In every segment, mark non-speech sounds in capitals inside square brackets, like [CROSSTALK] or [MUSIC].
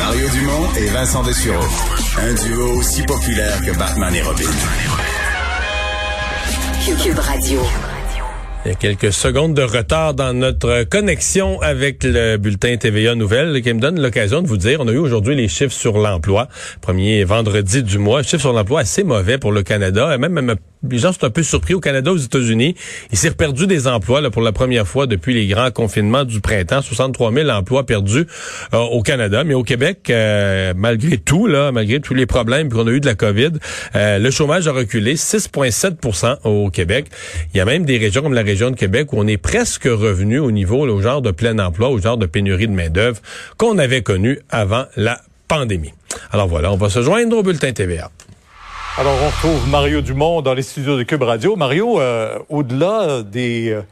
Mario Dumont et Vincent Dessureau. Un duo aussi populaire que Batman et Robin. Cube Radio. Il y a quelques secondes de retard dans notre connexion avec le bulletin TVA Nouvelle qui me donne l'occasion de vous dire, on a eu aujourd'hui les chiffres sur l'emploi, premier vendredi du mois, chiffres sur l'emploi assez mauvais pour le Canada, et même, même les gens sont un peu surpris au Canada, aux États-Unis. Il s'est perdu des emplois là, pour la première fois depuis les grands confinements du printemps. 63 000 emplois perdus euh, au Canada. Mais au Québec, euh, malgré tout, là, malgré tous les problèmes qu'on a eu de la COVID, euh, le chômage a reculé 6,7% au Québec. Il y a même des régions comme la région de Québec où on est presque revenu au niveau, là, au genre de plein emploi, au genre de pénurie de main-d'œuvre qu'on avait connu avant la pandémie. Alors voilà, on va se joindre au bulletin TVA. Alors, on retrouve Mario Dumont dans les studios de Cube Radio. Mario, euh, au-delà des, euh,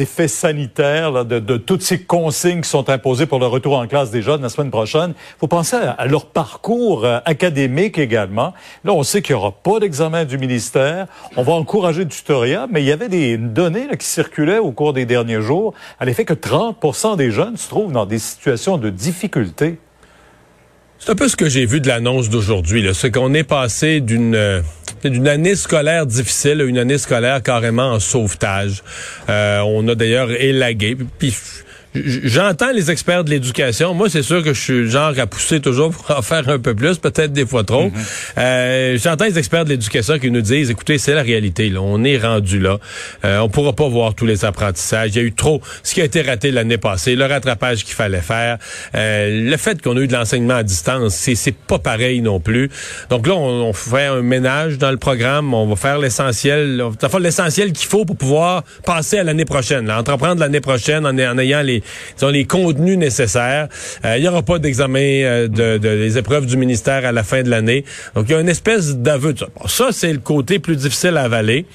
effets sanitaires, de, toutes ces consignes qui sont imposées pour le retour en classe des jeunes la semaine prochaine, faut penser à, leur parcours euh, académique également. Là, on sait qu'il n'y aura pas d'examen du ministère. On va encourager le tutorat, mais il y avait des données qui circulaient au cours des derniers jours à l'effet que 30 des jeunes se trouvent dans des situations de difficulté. C'est un peu ce que j'ai vu de l'annonce d'aujourd'hui. C'est qu'on est passé d'une euh, d'une année scolaire difficile à une année scolaire carrément en sauvetage. Euh, on a d'ailleurs élagué. J'entends les experts de l'éducation. Moi, c'est sûr que je suis genre à pousser toujours pour en faire un peu plus, peut-être des fois trop. Mm-hmm. euh, J'entends les experts de l'éducation qui nous disent, écoutez, c'est la réalité. Là. On est rendu là. Euh, on pourra pas voir tous les apprentissages. Il y a eu trop. Ce qui a été raté l'année passée, le rattrapage qu'il fallait faire, euh, le fait qu'on a eu de l'enseignement à distance, c'est pas pareil non plus. Donc là, on, on, fait un ménage dans le programme. On va faire l'essentiel. L'essentiel qu'il faut pour pouvoir passer à l'année prochaine. Là, entreprendre l'année prochaine en, en ayant les ils ont les contenus nécessaires. Euh, il n'y aura pas d'examen euh, de, de, des épreuves du ministère à la fin de l'année. Donc, il y a une espèce d'aveu ça. ça, c'est le côté plus difficile à avaler.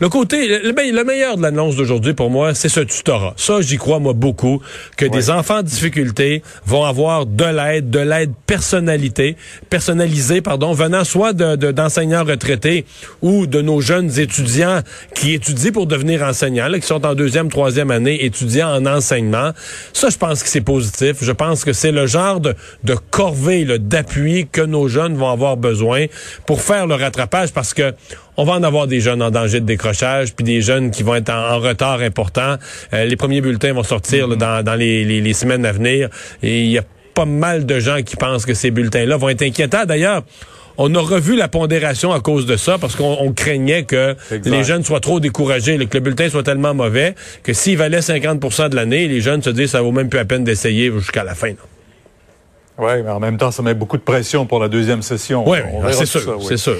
Le côté, le, meilleur de l'annonce d'aujourd'hui pour moi, c'est ce tutorat. Ça, j'y crois moi beaucoup, que des enfants en difficulté vont avoir de l'aide, de l'aide personnalité, personnalisée, pardon, venant soit de, d'enseignants retraités ou de nos jeunes étudiants qui étudient pour devenir enseignants, là, qui sont en deuxième, troisième année, étudiants en enseignement. Ça, je pense que c'est positif. Je pense que c'est le genre de, de corvée, d'appui que nos jeunes vont avoir besoin pour faire le rattrapage parce que on va en avoir des jeunes en danger de décrochage, puis des jeunes qui vont être en, retard important. Euh, les premiers bulletins vont sortir dans, dans les, les, semaines à venir. Et il y a pas mal de gens qui pensent que ces bulletins-là vont être inquiétants. D'ailleurs, on a revu la pondération à cause de ça parce qu'on craignait que les jeunes soient trop découragés, que le bulletin soit tellement mauvais que s'il valait 50% de l'année, les jeunes se disent ça vaut même plus la peine d'essayer jusqu'à la fin. Oui, mais en même temps, ça met beaucoup de pression pour la deuxième session. Oui, c'est sûr, c'est [LAUGHS] sûr.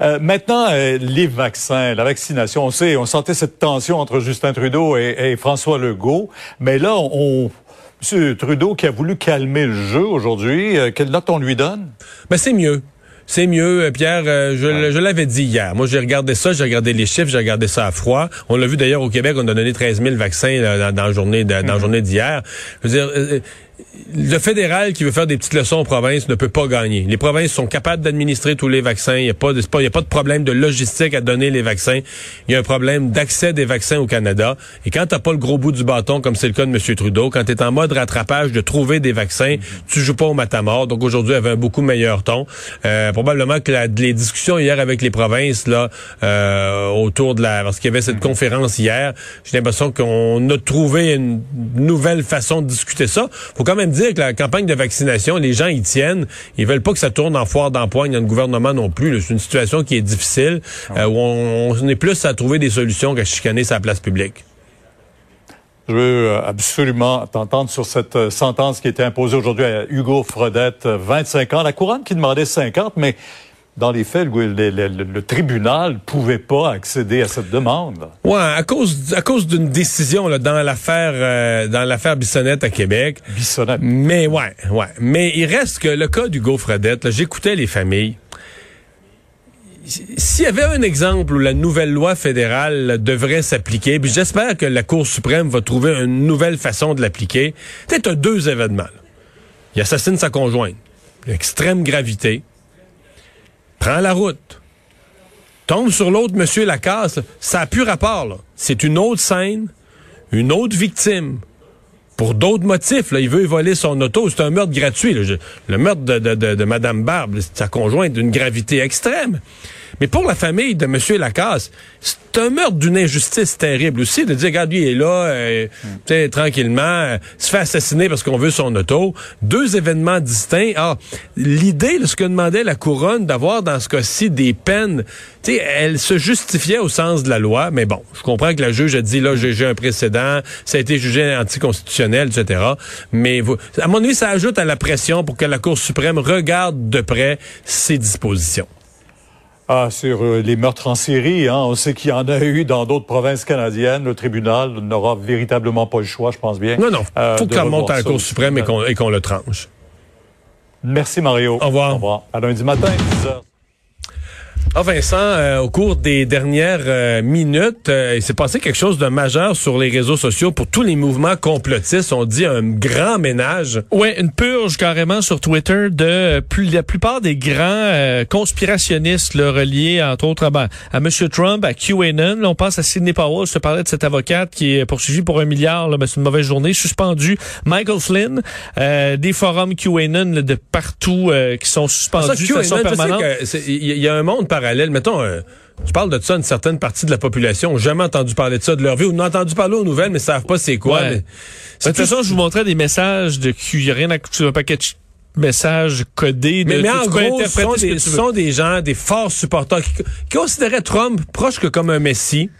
Euh, maintenant, euh, les vaccins, la vaccination, on sait, on sentait cette tension entre Justin Trudeau et, François Legault, mais là, on... M. Trudeau qui a voulu calmer le jeu aujourd'hui, euh, quelle note on lui donne? Ben, c'est mieux. C'est mieux, Pierre. je, l'avais dit hier. Moi, j'ai regardé ça, j'ai regardé les chiffres, j'ai regardé ça à froid. On l'a vu d'ailleurs au Québec, on a donné 13 000 vaccins dans, la journée, dans la mm-hmm. journée d'hier. Je veux dire, le fédéral qui veut faire des petites leçons aux provinces ne peut pas gagner. Les provinces sont capables d'administrer tous les vaccins. Il n'y a, pas de, a pas de problème de logistique à donner les vaccins. Il y a un problème d'accès des vaccins au Canada. Et quand t'as pas le gros bout du bâton, comme c'est le cas de M. Trudeau, quand tu es en mode rattrapage de trouver des vaccins, tu joues pas au matamor. Donc aujourd'hui, il y avait un beaucoup meilleur ton. Euh, probablement que les discussions hier avec les provinces, là, euh, autour de la... Parce qu'il y avait cette conférence hier, j'ai l'impression qu'on a trouvé une nouvelle façon de discuter ça. Quand même dire que la campagne de vaccination, les gens y tiennent. Ils veulent pas que ça tourne en foire d'empoigne dans le gouvernement non plus. C'est une situation qui est difficile, euh, où on, est plus à trouver des solutions qu'à chicaner sa place publique. Je veux euh, absolument t'entendre sur cette euh, sentence qui a été imposée aujourd'hui à Hugo Fredette, 25 ans. La couronne qui demandait 50, mais dans les faits, le, le, le, tribunal pouvait pas accéder à cette demande. Ouais, à cause à cause d'une décision là, dans l'affaire euh, dans l'affaire Bissonnette à Québec. Bissonnette. Mais ouais, ouais. Mais il reste que le cas d'Hugo Fredette, j'écoutais les familles. S'il y avait un exemple où la nouvelle loi fédérale devrait s'appliquer, puis j'espère que la Cour suprême va trouver une nouvelle façon de l'appliquer, peut-être deux événements. Il assassine sa conjointe, extrême gravité, prend la route, tombe sur l'autre monsieur Lacasse, ça n'a plus rapport. C'est une autre scène, une autre victime. pour d'autres motifs. Là. Il veut voler son auto. C'est un meurtre gratuit. Le meurtre de, de, Mme Barbe, sa conjointe, d'une gravité extrême. Mais pour la famille de M. Lacasse, c'est un meurtre d'une injustice terrible aussi de dire, regarde, lui il est là, euh, tranquillement, euh, se fait assassiner parce qu'on veut son auto. Deux événements distincts. Ah, l'idée, ce que demandait la couronne, d'avoir dans ce cas-ci des peines, tu sais, elle se justifiait au sens de la loi, mais bon, je comprends que la juge a dit, là, j'ai un précédent, ça a été jugé anticonstitutionnel, etc. Mais à mon avis, ça ajoute à la pression pour que la Cour suprême regarde de près ces dispositions. Ah, sur euh, les meurtres en série, hein, on sait qu'il y en a eu dans d'autres provinces canadiennes. Le tribunal n'aura véritablement pas le choix, je pense bien. Non, non. Il euh, faut remonte à la Cour suprême et qu'on le tranche. Merci, Mario. Au revoir. Au revoir. À lundi matin, 10 heures. Ah Vincent, euh, au cours des dernières euh, minutes, euh, il s'est passé quelque chose de majeur sur les réseaux sociaux pour tous les mouvements complotistes. On dit un grand ménage. Ouais, une purge carrément sur Twitter de plus, la plupart des grands conspirationnistes le reliés entre autres à, ben, à M. Trump, à QAnon. on pense à Sidney Powell. Je te parlais de cette avocate qui est poursuivie pour un milliard. Là, mais c'est une mauvaise journée. Suspendu. Michael Flynn, des forums QAnon de partout qui sont suspendus de façon permanente. Il y a un monde parallèle. Mettons, euh, tu parles de ça, une certaine partie de la population n'a jamais entendu parler de ça de leur vie ou n'ont entendu parler aux nouvelles, mais savent pas c'est quoi. de toute façon, je vous montrais des messages de Q. Il n'y a rien à un paquet messages codés. De, mais, en gros, ce sont, des, sont des gens, des forts supporters qui, considéraient Trump proche que comme un messie.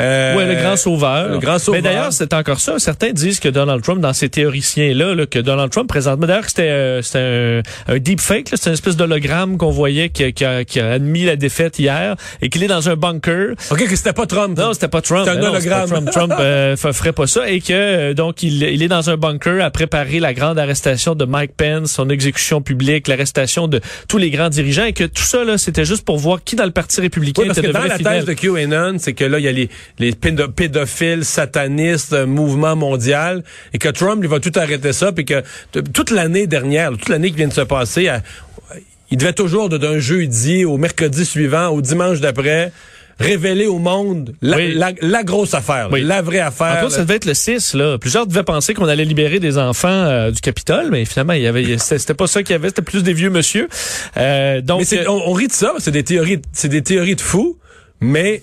Euh, ouais, le grand sauveur. Le grand sauveur. Mais d'ailleurs, c'est encore ça. Certains disent que Donald Trump, dans ces théoriciens-là, là, que Donald Trump présentement, d'ailleurs, c'était euh, un, un deepfake, c'est une espèce d'hologramme qu'on voyait qui, qui, a, qui, a, admis la défaite hier et qu'il est dans un bunker. OK, que c'était pas Trump. Non, c'était pas Trump. C'est un hologramme. Trump, Trump euh, ferait pas ça et que euh, donc il, il est dans un bunker à préparer la grande arrestation de Mike Pence, son exécution publique, l'arrestation de tous les grands dirigeants et que tout ça là, c'était juste pour voir qui dans le Parti républicain oui, parce était que dans la thèse de QAnon, c'est que là il y a les, les pédophiles, satanistes, euh, mouvement mondial et que Trump il va tout arrêter ça puis que toute l'année dernière, toute l'année qui vient de se passer, il devait toujours d'un jeudi au mercredi suivant, au dimanche d'après révéler au monde la, la, grosse affaire, la vraie affaire. En ça devait être le 6. Là. Plusieurs devaient penser qu'on allait libérer des enfants euh, du Capitole, mais finalement, il y avait, c'était pas ça qu'il y avait, c'était plus des vieux monsieur. Euh, donc, mais on, on, rit de ça, c'est des théories, c'est des théories de fous, mais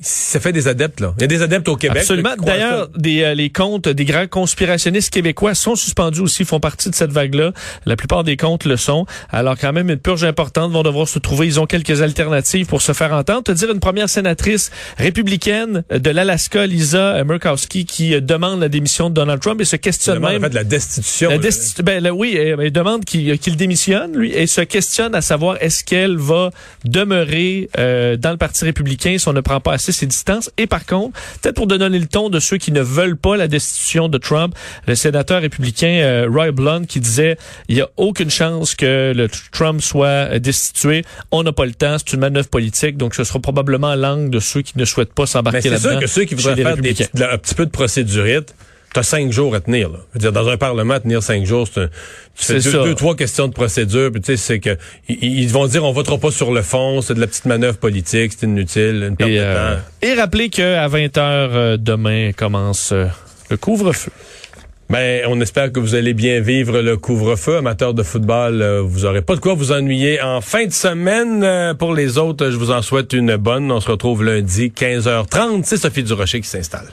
ça fait des adeptes là. Il y a des adeptes au Québec. Absolument. D'ailleurs, des euh, les comptes des grands conspirationnistes québécois sont suspendus aussi, font partie de cette vague-là. La plupart des comptes le sont. Alors quand même une purge importante vont devoir se trouver. Ils ont quelques alternatives pour se faire entendre. Te dire une première sénatrice républicaine de l'Alaska, Lisa Murkowski, qui euh, demande la démission de Donald Trump et se questionne même. En fait, la destitution. La ben, oui, elle demande qu'il démissionne lui et se questionne à savoir est-ce qu'elle va demeurer euh, dans le Parti républicain si on ne prend pas assez ses distances. Et par contre, peut-être pour donner le ton de ceux qui ne veulent pas la destitution de Trump, le sénateur républicain euh, Roy Blunt qui disait il y a aucune chance que le Trump soit destitué. On n'a pas le temps, c'est une manœuvre politique, donc ce sera probablement l'angle de ceux qui ne souhaitent pas s'embarquer là-dedans. C'est sûr que ceux qui voudraient faire des, un petit peu de procédurite, T'as cinq jours à tenir. Là. Je veux dire, dans un parlement, tenir cinq jours, c'est tu fais deux, trois questions de procédure. Puis tu sais, c'est que ils, vont dire on votera pas sur le fond, c'est de la petite manœuvre politique, c'est inutile, une perte et, de euh, temps. Et rappelez qu'à 20 h euh, demain commence euh, le couvre-feu. Ben, on espère que vous allez bien vivre le couvre-feu. Amateur de football, vous aurez pas de quoi vous ennuyer en fin de semaine. Pour les autres, je vous en souhaite une bonne. On se retrouve lundi, 15h30. C'est Sophie Durocher qui s'installe.